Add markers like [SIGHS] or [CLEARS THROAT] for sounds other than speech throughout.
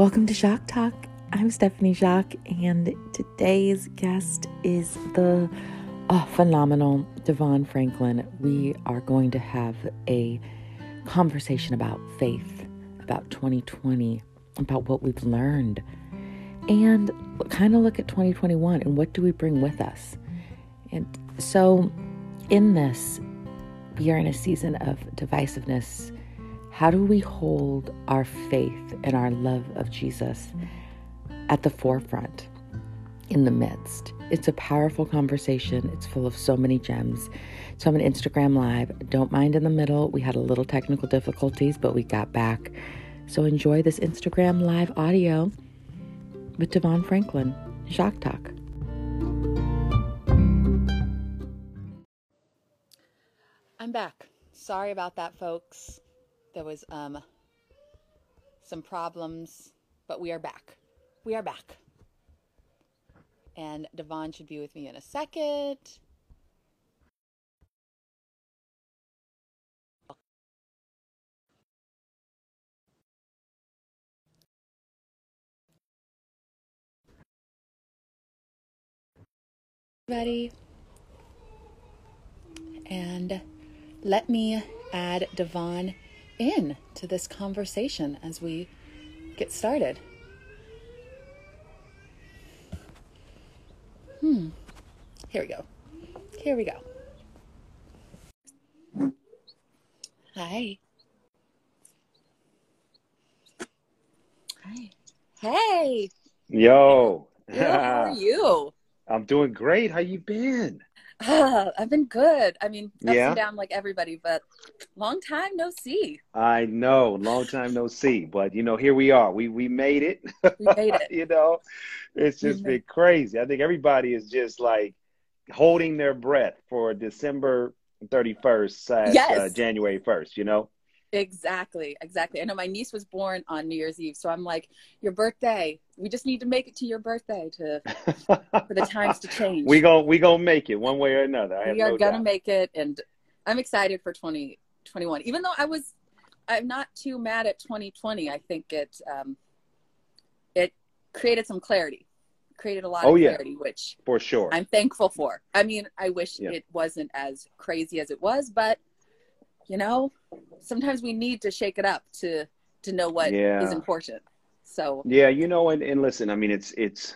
Welcome to Shock Talk. I'm Stephanie Jacques, and today's guest is the oh, phenomenal Devon Franklin. We are going to have a conversation about faith, about 2020, about what we've learned, and kind of look at 2021 and what do we bring with us. And so, in this, we are in a season of divisiveness how do we hold our faith and our love of Jesus at the forefront, in the midst? It's a powerful conversation. It's full of so many gems. So I'm on Instagram Live. Don't mind in the middle. We had a little technical difficulties, but we got back. So enjoy this Instagram Live audio with Devon Franklin, Jacques Talk. I'm back. Sorry about that, folks there was um, some problems, but we are back. We are back. And Devon should be with me in a second. Ready? And let me add Devon in to this conversation as we get started. Hmm. Here we go. Here we go. Hi. Hi. Hey. Yo. Yo how are [LAUGHS] you? I'm doing great. How you been? Uh, [LAUGHS] I've been good. I mean, ups yeah. and down like everybody, but long time no see. I know, long time no see. But you know, here we are. We we made it. We made it. [LAUGHS] you know, it's just been crazy. I think everybody is just like holding their breath for December 31st, uh, yes. uh, January 1st. You know. Exactly, exactly. I know my niece was born on New Year's Eve, so I'm like, your birthday. We just need to make it to your birthday to [LAUGHS] for the times to change. We go, we gonna make it one way or another. I we are no gonna doubt. make it, and I'm excited for 2021. Even though I was, I'm not too mad at 2020. I think it, um, it created some clarity, created a lot oh, of yeah. clarity, which for sure I'm thankful for. I mean, I wish yeah. it wasn't as crazy as it was, but you know sometimes we need to shake it up to to know what yeah. is important so yeah you know and, and listen i mean it's it's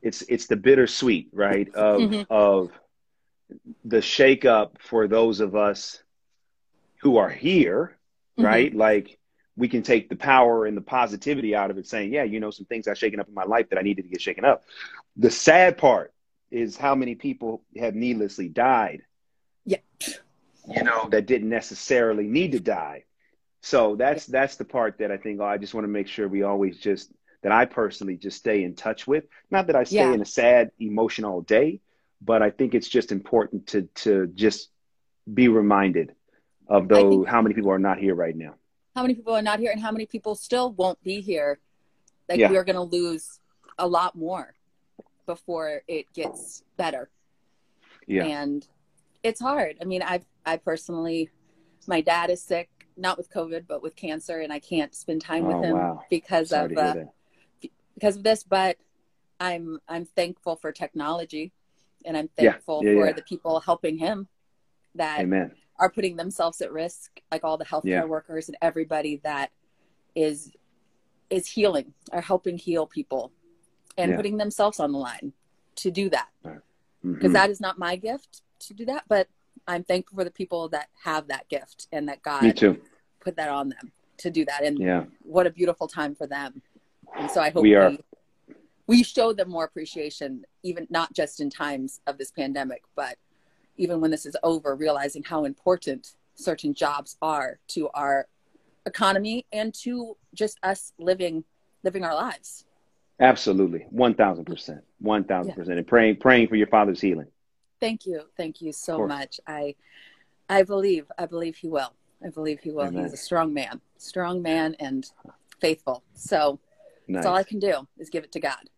it's it's the bittersweet right [LAUGHS] of mm-hmm. of the shake up for those of us who are here mm-hmm. right like we can take the power and the positivity out of it saying yeah you know some things i've shaken up in my life that i needed to get shaken up the sad part is how many people have needlessly died yeah you know, that didn't necessarily need to die. So that's that's the part that I think oh, I just want to make sure we always just that I personally just stay in touch with. Not that I stay yeah. in a sad emotion all day, but I think it's just important to to just be reminded of those how many people are not here right now. How many people are not here and how many people still won't be here. Like yeah. we're gonna lose a lot more before it gets better. Yeah. And it's hard. I mean, I I personally, my dad is sick, not with COVID, but with cancer, and I can't spend time oh, with him wow. because Sorry of uh, because of this. But I'm I'm thankful for technology, and I'm thankful yeah, yeah, for yeah. the people helping him that Amen. are putting themselves at risk, like all the healthcare workers and everybody that is is healing or helping heal people and putting themselves on the line to do that because mm-hmm. that is not my gift to do that, but I'm thankful for the people that have that gift and that God put that on them to do that. And yeah. what a beautiful time for them. And so I hope we, are. we, we show them more appreciation, even not just in times of this pandemic, but even when this is over, realizing how important certain jobs are to our economy and to just us living living our lives. Absolutely, one thousand percent, one thousand percent, and praying praying for your father's healing. Thank you. Thank you so much. I I believe I believe he will. I believe he will. Amen. He's a strong man. Strong man and faithful. So nice. that's all I can do is give it to God.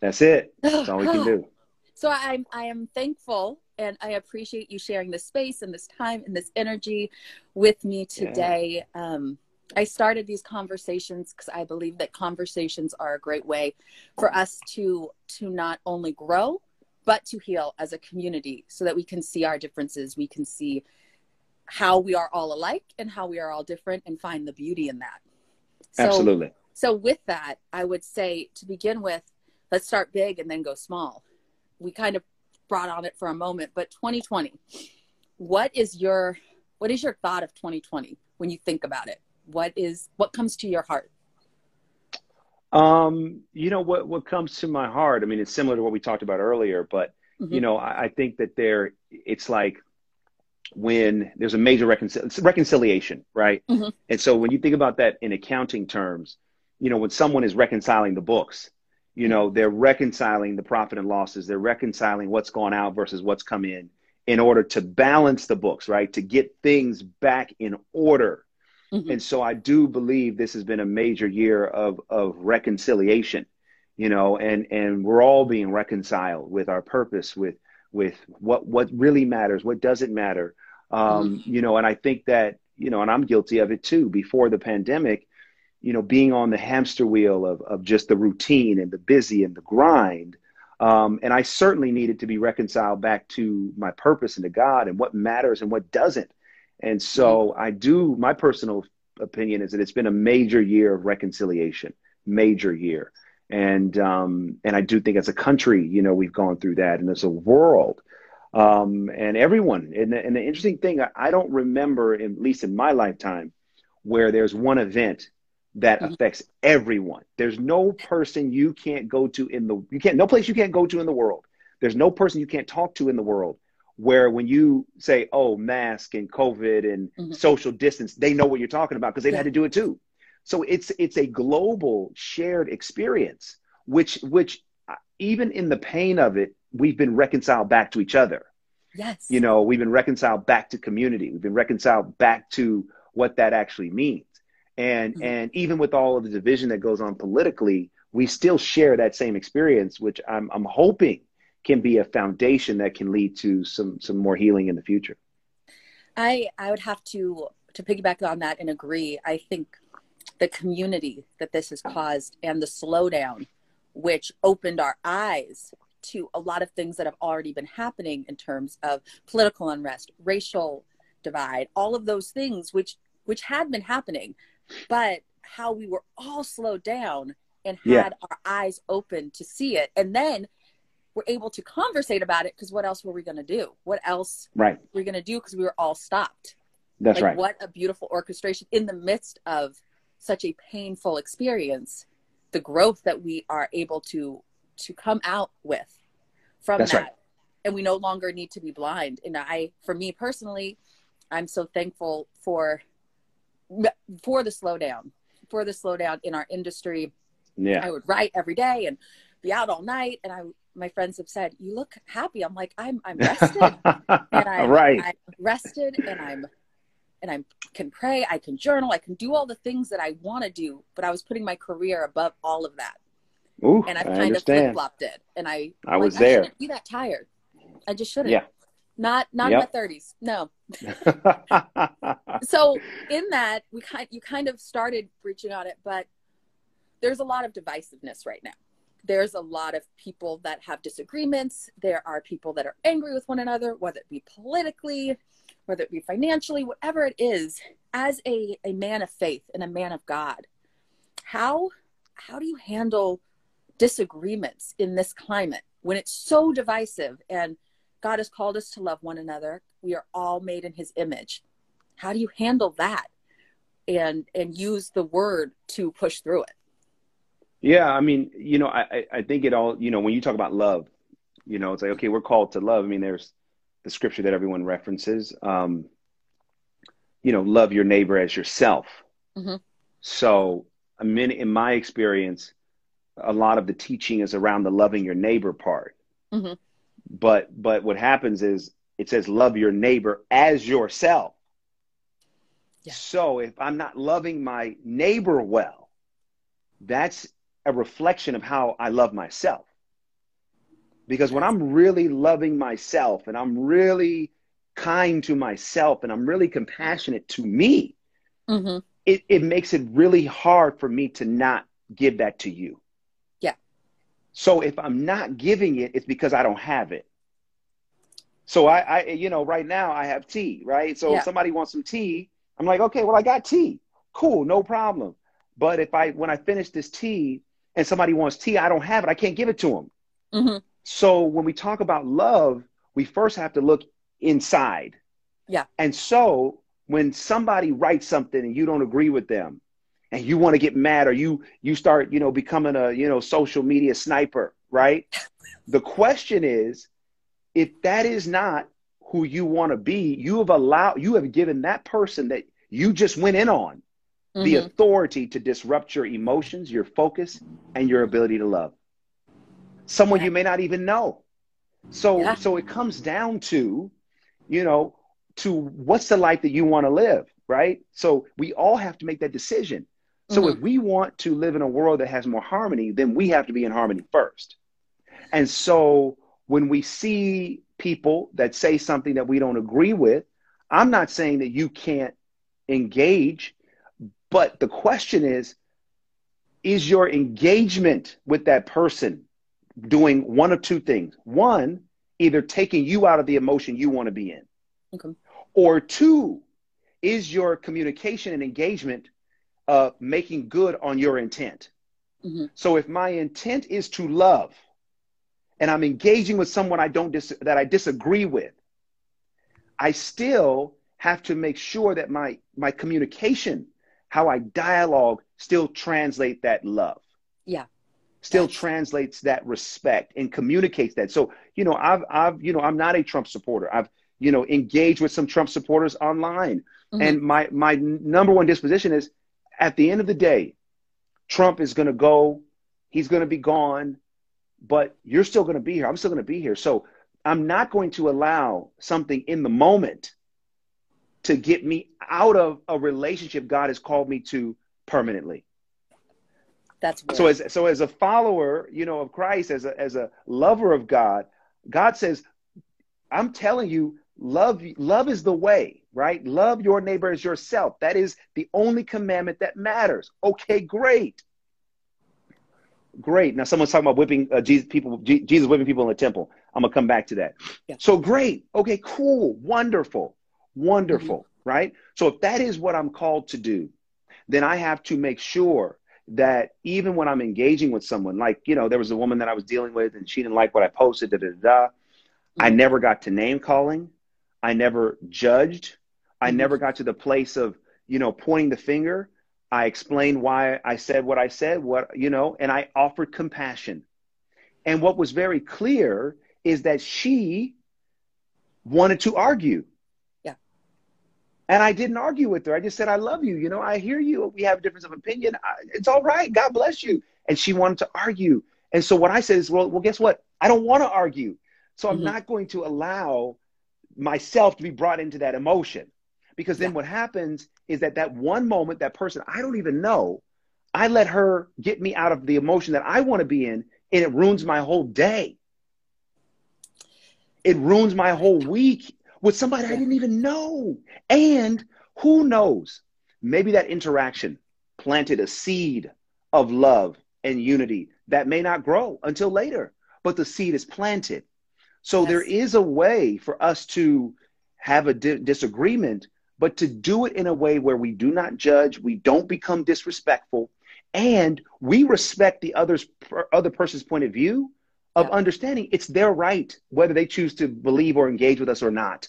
That's it. That's all we can [GASPS] do. So I'm I am thankful and I appreciate you sharing this space and this time and this energy with me today. Yeah. Um, I started these conversations because I believe that conversations are a great way for us to to not only grow but to heal as a community so that we can see our differences, we can see how we are all alike and how we are all different and find the beauty in that. So, Absolutely. So with that, I would say to begin with, let's start big and then go small. We kind of brought on it for a moment, but 2020, what is your what is your thought of 2020 when you think about it? What is what comes to your heart? Um, you know what what comes to my heart. I mean, it's similar to what we talked about earlier, but mm-hmm. you know, I, I, think that there, it's like when there's a major reconcil- reconciliation, right? Mm-hmm. And so when you think about that in accounting terms, you know, when someone is reconciling the books, you know, they're reconciling the profit and losses, they're reconciling what's gone out versus what's come in in order to balance the books, right? To get things back in order. Mm-hmm. And so I do believe this has been a major year of, of reconciliation, you know, and, and we're all being reconciled with our purpose, with, with what, what really matters, what doesn't matter. Um, mm-hmm. You know, and I think that, you know, and I'm guilty of it too, before the pandemic, you know, being on the hamster wheel of, of just the routine and the busy and the grind, um, and I certainly needed to be reconciled back to my purpose and to God and what matters and what doesn't. And so mm-hmm. I do, my personal opinion is that it's been a major year of reconciliation, major year. And, um, and I do think as a country, you know, we've gone through that and as a world, um, and everyone. And the, and the interesting thing, I, I don't remember, at least in my lifetime, where there's one event that mm-hmm. affects everyone. There's no person you can't go to in the you can't no place you can't go to in the world. There's no person you can't talk to in the world where when you say oh mask and covid and mm-hmm. social distance they know what you're talking about because they've yeah. had to do it too. So it's it's a global shared experience which which uh, even in the pain of it we've been reconciled back to each other. Yes. You know, we've been reconciled back to community. We've been reconciled back to what that actually means and mm-hmm. and even with all of the division that goes on politically we still share that same experience which i'm i'm hoping can be a foundation that can lead to some some more healing in the future. I i would have to to piggyback on that and agree. I think the community that this has caused and the slowdown which opened our eyes to a lot of things that have already been happening in terms of political unrest racial divide all of those things which which had been happening but how we were all slowed down and had yeah. our eyes open to see it. And then we're able to conversate about it because what else were we going to do what else right were we going to do because we were all stopped that's like, right what a beautiful orchestration in the midst of such a painful experience the growth that we are able to to come out with from that's that right. and we no longer need to be blind and i for me personally i'm so thankful for for the slowdown, for the slowdown in our industry. Yeah. I would write every day and be out all night. And I, my friends have said, you look happy. I'm like, I'm, I'm rested [LAUGHS] and I'm, right. I'm rested and I'm, and I can pray, I can journal, I can do all the things that I want to do, but I was putting my career above all of that. Ooh, and I've kind of flip flopped it. And I, I was like, there. I shouldn't be that tired. I just shouldn't. Yeah. Not not yep. in my 30s. No. [LAUGHS] so in that we kind you kind of started reaching on it, but there's a lot of divisiveness right now. There's a lot of people that have disagreements. There are people that are angry with one another, whether it be politically, whether it be financially, whatever it is. As a, a man of faith and a man of God, how how do you handle disagreements in this climate when it's so divisive and God has called us to love one another. We are all made in his image. How do you handle that and and use the word to push through it? Yeah, I mean, you know, I I think it all, you know, when you talk about love, you know, it's like okay, we're called to love. I mean, there's the scripture that everyone references. Um, you know, love your neighbor as yourself. Mm-hmm. So, I mean, in my experience, a lot of the teaching is around the loving your neighbor part. Mm-hmm. But but what happens is it says love your neighbor as yourself. Yeah. So if I'm not loving my neighbor well, that's a reflection of how I love myself. Because when I'm really loving myself and I'm really kind to myself and I'm really compassionate to me, mm-hmm. it, it makes it really hard for me to not give that to you. Yeah. So if I'm not giving it, it's because I don't have it. So I, I you know, right now I have tea, right? So Yeah. if somebody wants some tea, I'm like, okay, well, I got tea. Cool, no problem. But if I, when I finish this tea and somebody wants tea, I don't have it, I can't give it to them. hmm So when we talk about love, we first have to look inside. Yeah. And so when somebody writes something and you don't agree with them and you want to get mad or you you start, you know, becoming a, you know, social media sniper, right? [LAUGHS] the question is if that is not who you want to be, you have allowed you have given that person that you just went in on the Mhm. authority to disrupt your emotions, your focus, and your ability to love. Someone Yeah. you may not even know. So Yeah. so it comes down to, you know, to what's the life that you want to live, right? So we all have to make that decision. So Mhm. if we want to live in a world that has more harmony, then we have to be in harmony first. And so when we see people that say something that we don't agree with, I'm not saying that you can't engage, but the question is is your engagement with that person doing one of two things? One, either taking you out of the emotion you want to be in, Okay. or two, is your communication and engagement uh, making good on your intent? Mhm. So if my intent is to love, and I'm engaging with someone I don't dis- that I disagree with, I still have to make sure that my my communication, how I dialogue, still translate that love. Yeah. Still translates that respect and communicates that. So, you know, I've I've you know, I'm not a Trump supporter. I've you know engaged with some Trump supporters online. Mhm. And my my number one disposition is at the end of the day, Trump is going to go, he's going to be gone, but you're still going to be here. I'm still going to be here. So I'm not going to allow something in the moment to get me out of a relationship God has called me to permanently. That's good. So as so as a follower, you know, of Christ, as a as a lover of God, God says, I'm telling you, love love is the way, right? Love your neighbor as yourself. That is the only commandment that matters. Okay, great. Great. Now someone's talking about whipping uh, Jesus people Je- Jesus whipping people in the temple. I'm going to come back to that. Yeah. So great. Okay, cool. Wonderful. Wonderful, right? So if that is what I'm called to do, then I have to make sure that even when I'm engaging with someone, like, you know, there was a woman that I was dealing with and she didn't like what I posted, da da da. da. I Mhm. never got to name calling. I never judged. I Mhm. never got to the place of, you know, pointing the finger. I explained why I said what I said, what, you know, and I offered compassion. And what was very clear is that she wanted to argue. And I didn't argue with her. I just said, I love you. You know, I hear you. We have a difference of opinion. I, it's all right. God bless you. And she wanted to argue. And so what I said is, well, well, guess what? I don't want to argue. So I'm Mhm. not going to allow myself to be brought into that emotion. Because then Yeah. what happens is that that one moment, that person I don't even know, I let her get me out of the emotion that I want to be in, and it ruins my whole day. It ruins my whole week with somebody I didn't even know. And who knows? Maybe that interaction planted a seed of love and unity that may not grow until later, but the seed is planted. So Yes. there is a way for us to have a di- disagreement, but to do it in a way where we do not judge, we don't become disrespectful, and we respect the other's other person's point of view of Yeah. understanding it's their right whether they choose to believe or engage with us or not.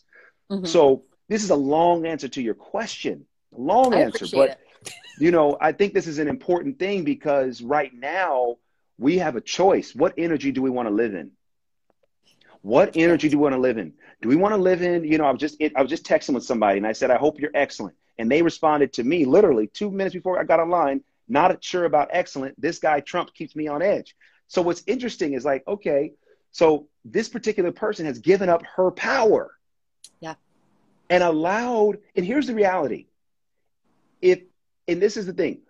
Mhm. So this is a long answer to your question, a long I answer, but it. [LAUGHS] you know, I think this is an important thing because right now we have a choice. What energy do we want to live in? What energy do we want to live in? Do we want to live in, you know, I was just I was just texting with somebody and I said, I hope you're excellent. And they responded to me literally two minutes before I got online, not sure about excellent. This guy Trump keeps me on edge. So what's interesting is like, okay, so this particular person has given up her power. And allowed, and here's the reality. If and this is the thing,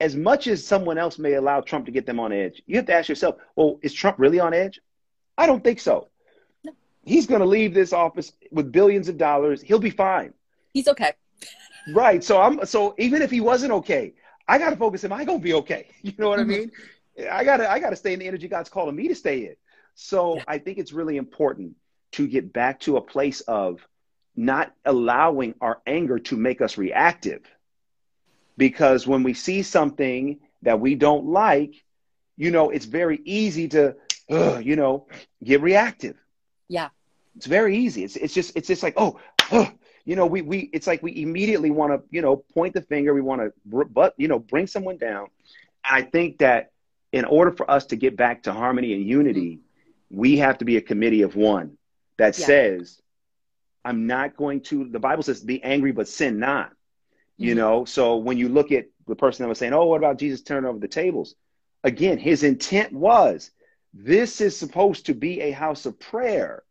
as much as someone else may allow Trump to get them on edge, you have to ask yourself, well, is Trump really on edge? I don't think so. No. He's going to leave this office with billions of dollars. He'll be fine. He's okay. right. So I'm so even if he wasn't okay, I gotta focus. Am I gonna be okay? [LAUGHS] You know what mm-hmm. I mean? I gotta I gotta stay in the energy God's calling me to stay in. So yeah. I think it's really important to get back to a place of not allowing our anger to make us reactive. Because when we see something that we don't like, you know, it's very easy to, uh, you know, get reactive. Yeah. It's very easy. It's, it's just, it's just like, oh, uh, you know, we, we, it's like we immediately want to, you know, point the finger. We want to, but, you know, bring someone down. And I think that in order for us to get back to harmony and unity, we have to be a committee of one that yeah. says, I'm not going to, the Bible says, be angry, but sin not. You mm-hmm. know, so when you look at the person that was saying, oh, what about Jesus turning over the tables? Again, his intent was this is supposed to be a house of prayer,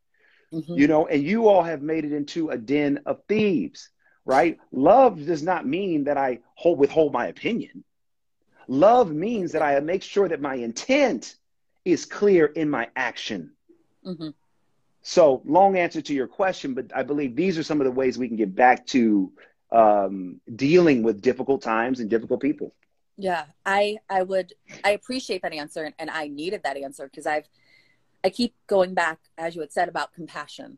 mm-hmm. you know, and you all have made it into a den of thieves, right? Love does not mean that I hold, withhold my opinion. Love means that I make sure that my intent is clear in my action. Mm-hmm. So, long answer to your question, but I believe these are some of the ways we can get back to um, dealing with difficult times and difficult people. Yeah, I I would I appreciate that answer, and I needed that answer because I've I keep going back, as you had said about compassion.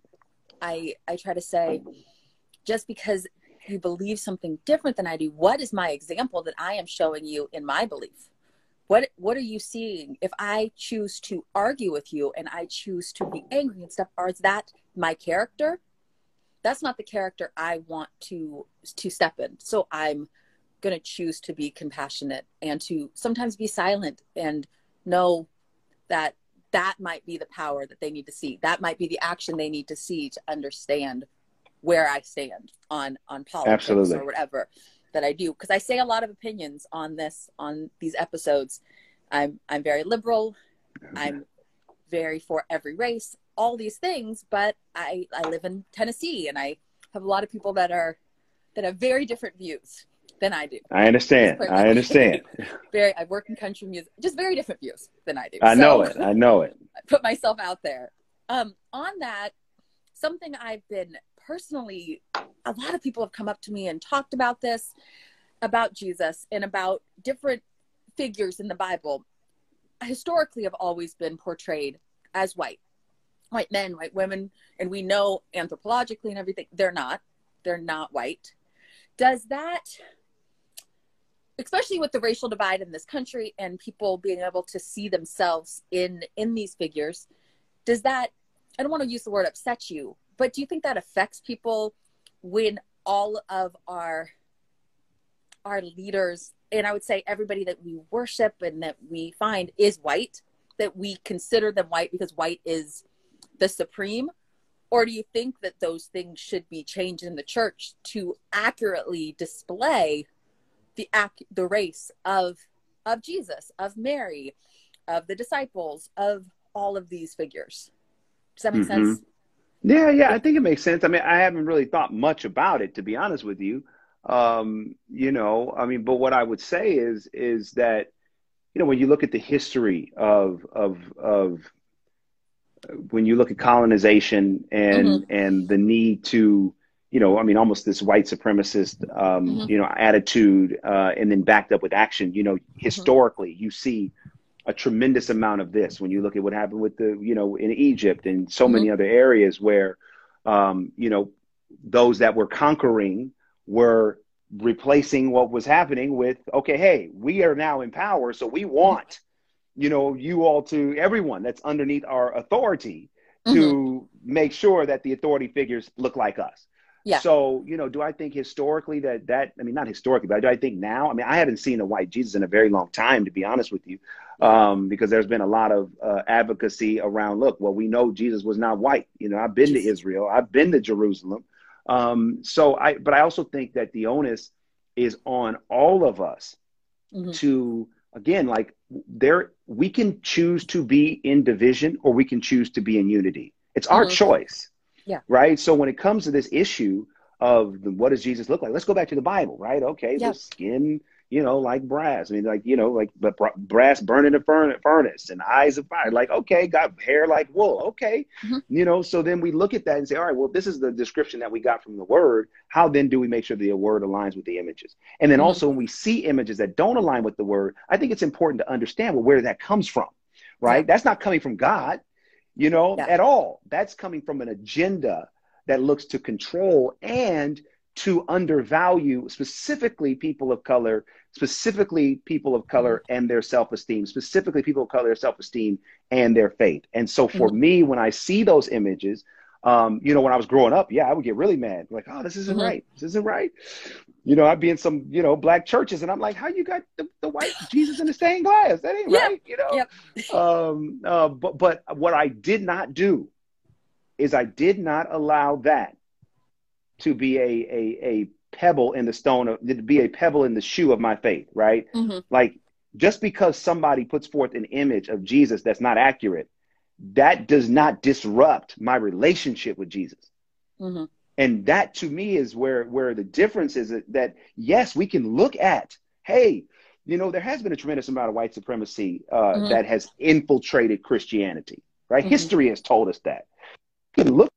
I I try to say, just because you believe something different than I do, what is my example that I am showing you in my belief? What what are you seeing? If i choose to argue with you and i choose to be angry and stuff or is that my character? That's not the character i want to to step in. So i'm going to choose to be compassionate and to sometimes be silent and know that that might be the power that they need to see. That might be the action they need to see to understand where i stand on on politics Absolutely. or whatever that I do because I say a lot of opinions on this on these episodes. I'm I'm very liberal. I'm very for every race, all these things, but I I live in Tennessee and I have a lot of people that are that have very different views than I do. I understand. I understand. [LAUGHS] very I work in country music, just very different views than I do. I so, know it. I know it. [LAUGHS] I put myself out there. Um on that something I've been personally, a lot of people have come up to me and talked about this, about Jesus, and about different figures in the Bible. Historically, have always been portrayed as white, white men, white women, and we know anthropologically and everything they're not. They're not white. Does that especially with the racial divide in this country and people being able to see themselves in in these figures does that i don't want to use the word upset you but do you think that affects people when all of our our leaders and I would say everybody that we worship and that we find is white, that we consider them white because white is the supreme? Or do you think that those things should be changed in the church to accurately display the ac- the race of of Jesus, of Mary, of the disciples, of all of these figures? Does that make mm-hmm. sense? Yeah, yeah, I think it makes sense. I mean, I haven't really thought much about it, to be honest with you. Um, you know, I mean, but what I would say is is that, you know, when you look at the history of of of when you look at colonization and mm-hmm. and the need to, you know, I mean, almost this white supremacist, um, mm-hmm. you know, attitude, uh, and then backed up with action. You know, mm-hmm. historically, mm-hmm. you see a tremendous amount of this when you look at what happened with the you know in Egypt and so mm-hmm. many other areas where um, you know those that were conquering were replacing what was happening with okay hey we are now in power so we want you know you all to everyone that's underneath our authority to mm-hmm. make sure that the authority figures look like us yeah. So, you know, do I think historically that that I mean not historically, but do I think now? I mean, I haven't seen a white Jesus in a very long time, to be honest with you, um, because there's been a lot of uh, advocacy around. Look, well, we know Jesus was not white. You know, I've been to Israel, I've been to Jerusalem. Um, so I, but I also think that the onus is on all of us mm-hmm. to again, like there, we can choose to be in division or we can choose to be in unity. It's our mm-hmm. choice. Yeah. Right. So when it comes to this issue of the, what does Jesus look like, let's go back to the Bible, right? Okay, yeah. the skin, you know, like brass. I mean, like, you know, like but brass burning the furnace and eyes of fire. Like, okay, got hair like wool. Okay. Mm-hmm. You know, so then we look at that and say, all right, well, this is the description that we got from the word. How then do we make sure the word aligns with the images? And then mm-hmm. also when we see images that don't align with the word, I think it's important to understand well, where that comes from, right? That's not coming from God, you know, yeah. at all. That's coming from an agenda that looks to control and to undervalue specifically people of color, specifically people of color mm-hmm. and their self esteem, specifically people of color, their self esteem and their faith. And so for mm-hmm. me, when I see those images, um, you know, when I was growing up, yeah, I would get really mad. Like, oh, this isn't mm-hmm. right. This isn't right. You know, I'd be in some, you know, black churches and I'm like, how you got the, the white [LAUGHS] Jesus in the stained glass? That ain't yep. right. You know? Yep. [LAUGHS] um, uh, but, but what I did not do is I did not allow that to be a a, a pebble in the stone of to be a pebble in the shoe of my faith, right? Mm-hmm. Like just because somebody puts forth an image of Jesus that's not accurate, that does not disrupt my relationship with Jesus. Mm-hmm. And that to me is where where the difference is that, that, yes, we can look at, hey, you know, there has been a tremendous amount of white supremacy uh, mm-hmm. that has infiltrated Christianity, right? Mm-hmm. History has told us that. You can look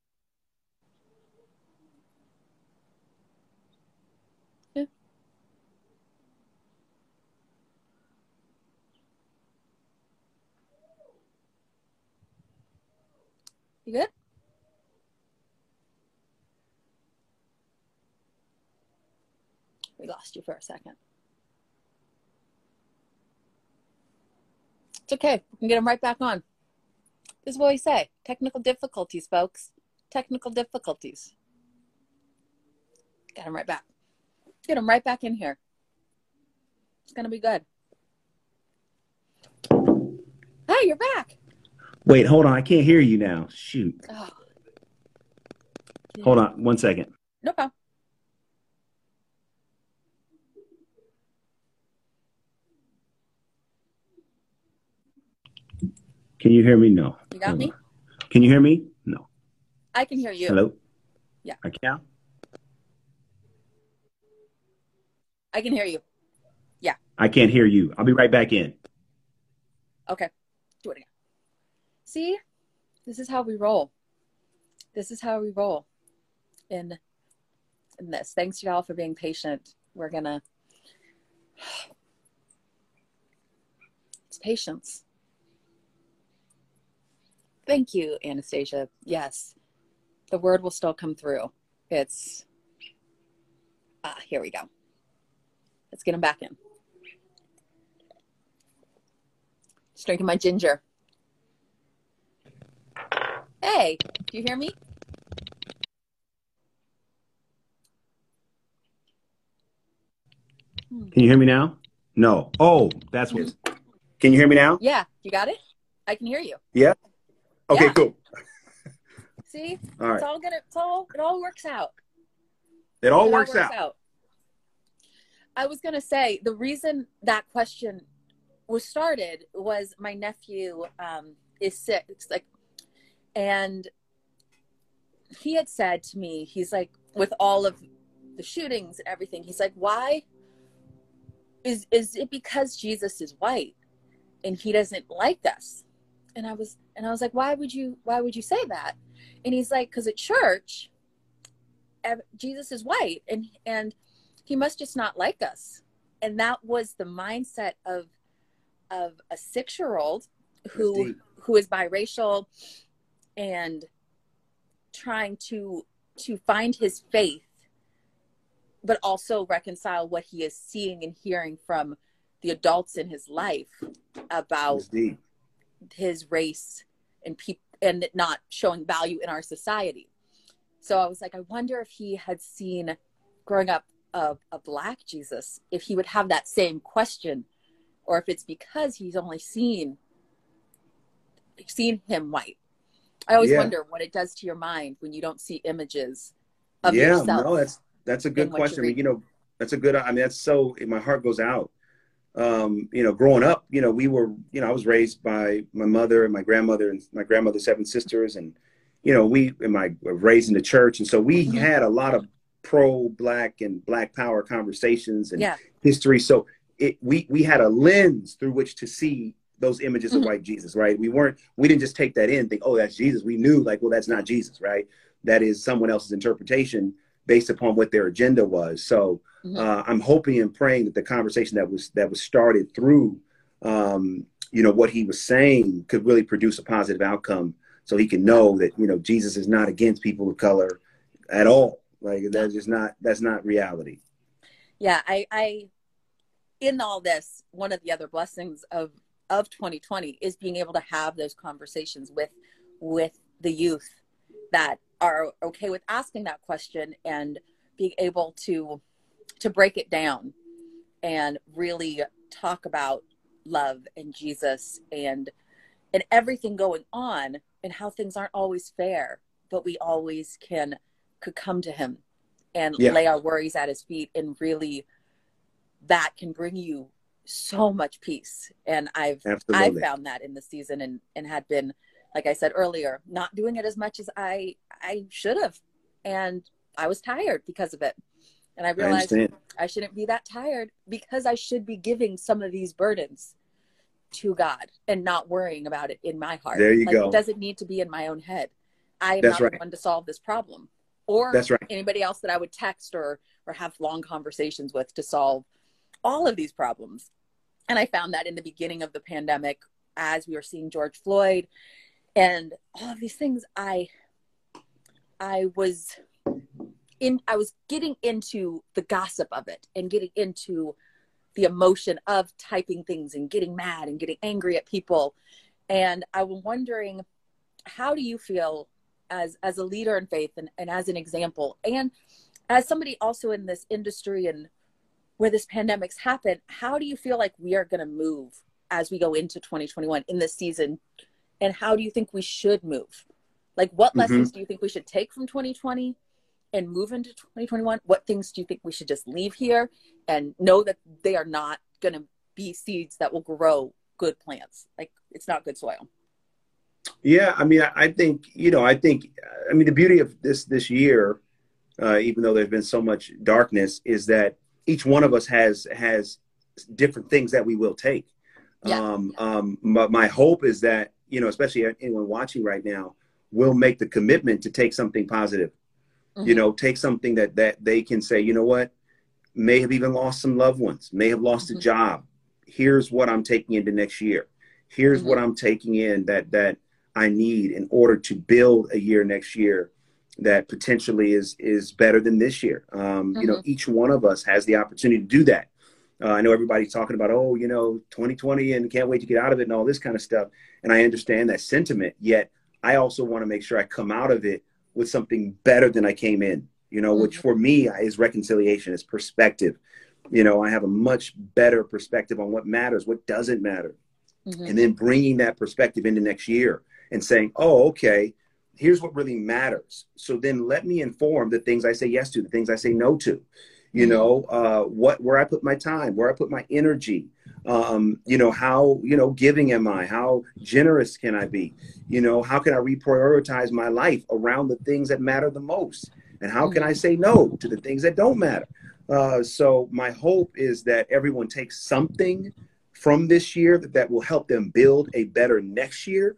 We lost you for a second. It's okay. We can get him right back on. This is what we say. Technical difficulties, folks. Technical difficulties. Get him right back. Get him right back in here. It's going to be good. Hey, you're back. Wait, hold on. I can't hear you now. Shoot. Oh. Hold on one second. No problem. Can you hear me? No. You got me? Can you hear me? No. I can hear you. Hello? Yeah. I can? I can hear you. Yeah. I can't hear you. I'll be right back in. Okay. See, this is how we roll. This is how we roll in in this. Thanks y'all for being patient. We're gonna it's patience. Thank you, Anastasia. Yes, the word will still come through. It's ah, here we go. Let's get him back in. Just drinking my ginger. Hey, do you hear me? Can you hear me now? No. Oh, that's what. Can you hear me now? Yeah, you got it. I can hear you. Yeah. Okay. Yeah. Cool. [LAUGHS] See, all right. it's all gonna. It's all. It all works out. It all, it works, all works out. out. I was gonna say the reason that question was started was my nephew um, is sick. It's like and he had said to me, he's like, with all of the shootings and everything, he's like, why is is it because Jesus is white and he doesn't like us? And I was and I was like, why would you why would you say that? And he's like, because at church, Jesus is white and and he must just not like us. And that was the mindset of of a six year old who who is biracial and trying to to find his faith but also reconcile what he is seeing and hearing from the adults in his life about his race and people and not showing value in our society. So i was like i wonder if he had seen growing up a, a black jesus if he would have that same question or if it's because he's only seen seen him white I always yeah. wonder what it does to your mind when you don't see images of yeah, yourself. Yeah, no, that's that's a good question. I mean, you know, that's a good. I mean, that's so. My heart goes out. Um, you know, growing up, you know, we were, you know, I was raised by my mother and my grandmother and my grandmother's seven sisters, and you know, we and my raised in the church, and so we mm-hmm. had a lot of pro black and black power conversations and yeah. history. So it we we had a lens through which to see those images mm-hmm. of white Jesus, right? We weren't we didn't just take that in, think, oh, that's Jesus. We knew like, well, that's not Jesus, right? That is someone else's interpretation based upon what their agenda was. So mm-hmm. uh, I'm hoping and praying that the conversation that was that was started through um, you know what he was saying could really produce a positive outcome so he can know that you know jesus is not against people of color at all like that's just not that's not reality yeah i i in all this one of the other blessings of of 2020 is being able to have those conversations with with the youth that are okay with asking that question and being able to to break it down and really talk about love and Jesus and and everything going on and how things aren't always fair, but we always can could come to him and yeah. lay our worries at his feet and really that can bring you so much peace. And I've Absolutely. I found that in the season and and had been like I said earlier, not doing it as much as I I should have. And I was tired because of it. And I realized I, I, shouldn't be that tired because I should be giving some of these burdens to God and not worrying about it in my heart. There you like, go. It doesn't need to be in my own head. I am That's not right. the one to solve this problem. Or That's right. anybody else that I would text or or have long conversations with to solve all of these problems. And I found that in the beginning of the pandemic, as we were seeing George Floyd and all of these things, I I was in I was getting into the gossip of it and getting into the emotion of typing things and getting mad and getting angry at people. And I was wondering, how do you feel as as a leader in faith and, and as an example and as somebody also in this industry and where this pandemic's happened, how do you feel like we are going to move as we go into 2021 in this season? And how do you think we should move? Like, what mm-hmm. lessons do you think we should take from 2020? and move into 2021 what things do you think we should just leave here and know that they are not going to be seeds that will grow good plants like it's not good soil yeah i mean i think you know i think i mean the beauty of this this year uh, even though there's been so much darkness is that each one of us has has different things that we will take yeah. um um my, my hope is that you know especially anyone watching right now will make the commitment to take something positive mm-hmm. you know take something that that they can say you know what may have even lost some loved ones may have lost mm-hmm. a job here's what i'm taking into next year here's mm-hmm. what i'm taking in that that i need in order to build a year next year that potentially is is better than this year um, you know mm-hmm. each one of us has the opportunity to do that uh, I know everybody's talking about, oh, you know, 2020 and can't wait to get out of it and all this kind of stuff. And I understand that sentiment. Yet I also want to make sure I come out of it with something better than I came in, you know, mm-hmm. which for me is reconciliation, is perspective. You know, I have a much better perspective on what matters, what doesn't matter. Mm-hmm. And then bringing that perspective into next year and saying, oh, okay, here's what really matters. So then let me inform the things I say yes to, the things I say no to. You mm-hmm. know, uh, what where I put my time, where I put my energy, um, you know how you know giving am i how generous can i be you know how can i reprioritize my life around the things that matter the most and how can i mm-hmm. say no to the things that don't matter uh, so my hope is that everyone takes something from this year that, that will help them build a better next year.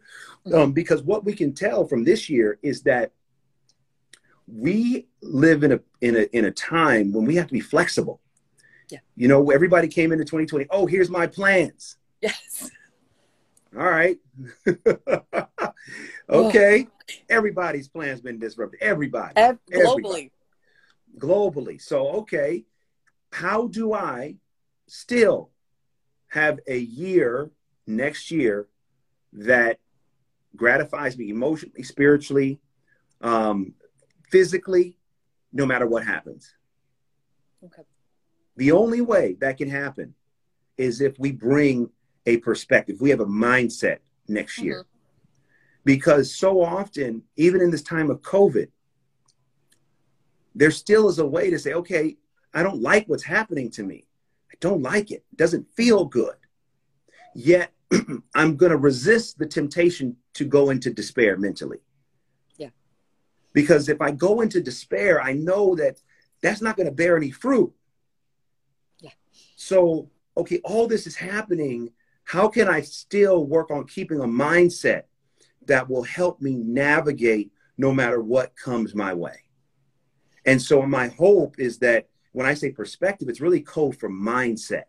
Um, because what we can tell from this year is that we live in a in a in a time when we have to be flexible yeah. You know, everybody came into 2020. Oh, here's my plans. Yes. All right. [LAUGHS] okay. Oh. Everybody's plans been disrupted. Everybody. globally. Everybody. Globally. So, okay. How do I still have a year next year that gratifies me emotionally, spiritually, um, physically, no matter what happens? Okay. The only way that can happen is if we bring a perspective, we have a mindset next year. Mm-hmm. Because so often, even in this time of COVID, there still is a way to say, okay, I don't like what's happening to me. I don't like it. It doesn't feel good. Yet [CLEARS THROAT] I'm going to resist the temptation to go into despair mentally. Yeah. Because if I go into despair, I know that that's not going to bear any fruit. Yeah. So, okay, all this is happening. How can I still work on keeping a mindset that will help me navigate no matter what comes my way? And so my hope is that when I say perspective, it's really code for mindset.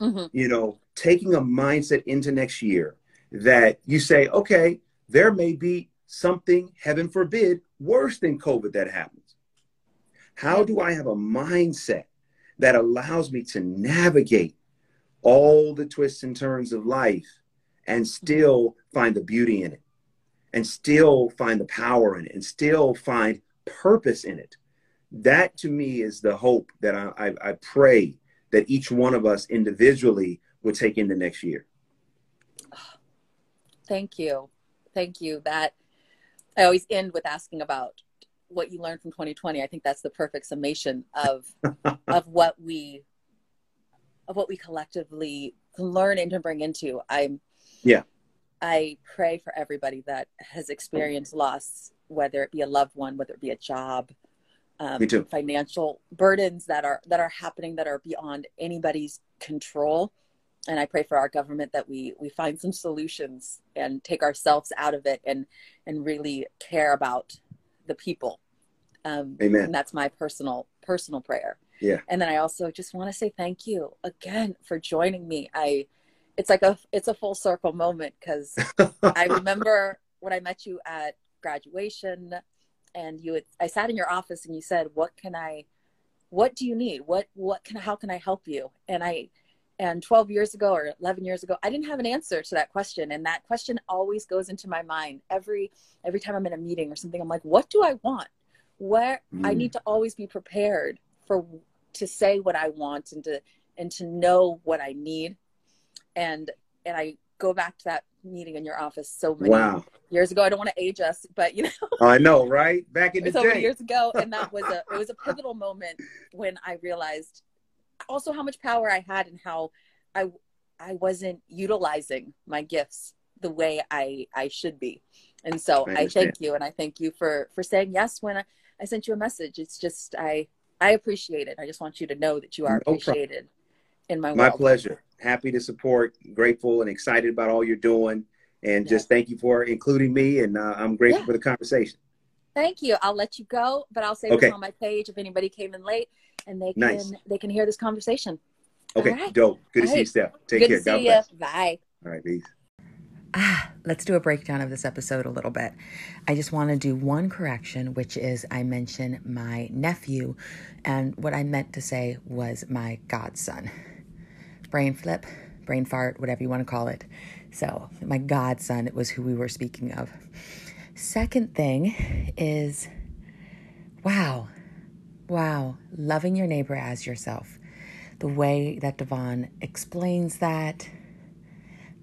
Mm-hmm. You know, taking a mindset into next year that you say, okay, there may be something, heaven forbid, worse than COVID that happens. How do I have a mindset that allows me to navigate all the twists and turns of life and still find the beauty in it and still find the power in it and still find purpose in it? That to me is the hope that I, I, I pray that each one of us individually would take into next year. Thank you. Thank you. That I always end with asking about what you learned from 2020. I think that's the perfect summation of [LAUGHS] of what we of what we collectively can learn and to bring into. I'm yeah. I pray for everybody that has experienced loss, whether it be a loved one, whether it be a job, um, Me too. financial burdens that are that are happening that are beyond anybody's control and i pray for our government that we we find some solutions and take ourselves out of it and and really care about the people um, Amen. and that's my personal personal prayer yeah and then i also just want to say thank you again for joining me i it's like a it's a full circle moment because [LAUGHS] i remember when i met you at graduation and you had, I sat in your office and you said, "What can I? What do you need? What what can how can I help you?" And I and 12 years ago or 11 years ago, I didn't have an answer to that question, and that question always goes into my mind every every time I'm in a meeting or something. I'm like, "What do I want? Where mm. I need to always be prepared for to say what I want and to and to know what I need." And and I go back to that meeting in your office so many wow. years ago. I don't want to age us, but you know. [LAUGHS] I know, right? Back in the so day. many years ago, and that was a it was a [LAUGHS] pivotal moment when I realized also how much power I had and how I I wasn't utilizing my gifts the way I I should be. And so I, I thank you, and I thank you for for saying yes when I, I sent you a message. It's just I I appreciate it. I just want you to know that you are no appreciated problem. in my My pleasure happy to support, grateful and excited about all you're doing. And just thank you for including me. And uh, I'm grateful yeah. for the conversation. Thank you. I'll let you go, but I'll save okay. this on my page if anybody came in late and they can nice. they can hear this conversation. Okay, right. dope. Good all to right. see you, Steph. Take Good care. To see God bless. You. Bye. All right, peace. Ah, let's do a breakdown of this episode a little bit. I just want to do one correction, which is I mentioned my nephew, and what I meant to say was my godson brain flip, brain fart, whatever you want to call it. So, my godson was who we were speaking of. Second thing is wow, wow, loving your neighbor as yourself. The way that Devon explains that,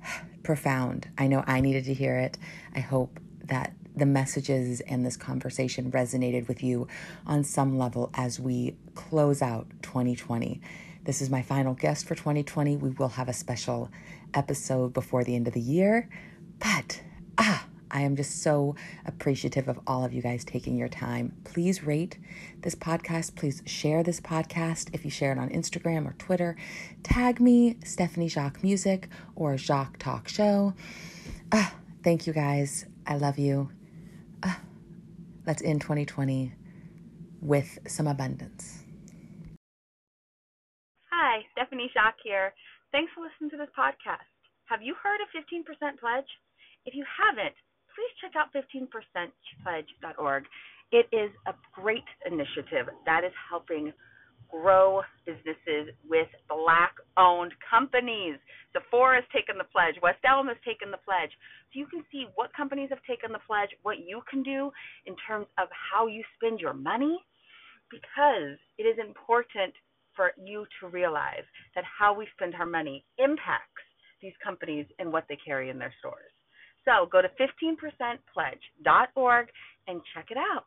[SIGHS] profound. I know I needed to hear it. I hope that the messages and this conversation resonated with you on some level as we close out 2020. This is my final guest for 2020. We will have a special episode before the end of the year. But, ah, I am just so appreciative of all of you guys taking your time. Please rate this podcast. Please share this podcast. If you share it on Instagram or Twitter, tag me, Stephanie Jacques Music or Jacques Talk Show. Ah, thank you guys. I love you. Ah, let's end 2020 with some abundance. Hi, Stephanie Jacques here. Thanks for listening to this podcast. Have you heard of 15% Pledge? If you haven't, please check out 15percentpledge.org. It is a great initiative that is helping grow businesses with black owned companies. Sephora has taken the pledge, West Elm has taken the pledge. So you can see what companies have taken the pledge, what you can do in terms of how you spend your money, because it is important for you to realize that how we spend our money impacts these companies and what they carry in their stores. So go to 15percentpledge.org and check it out.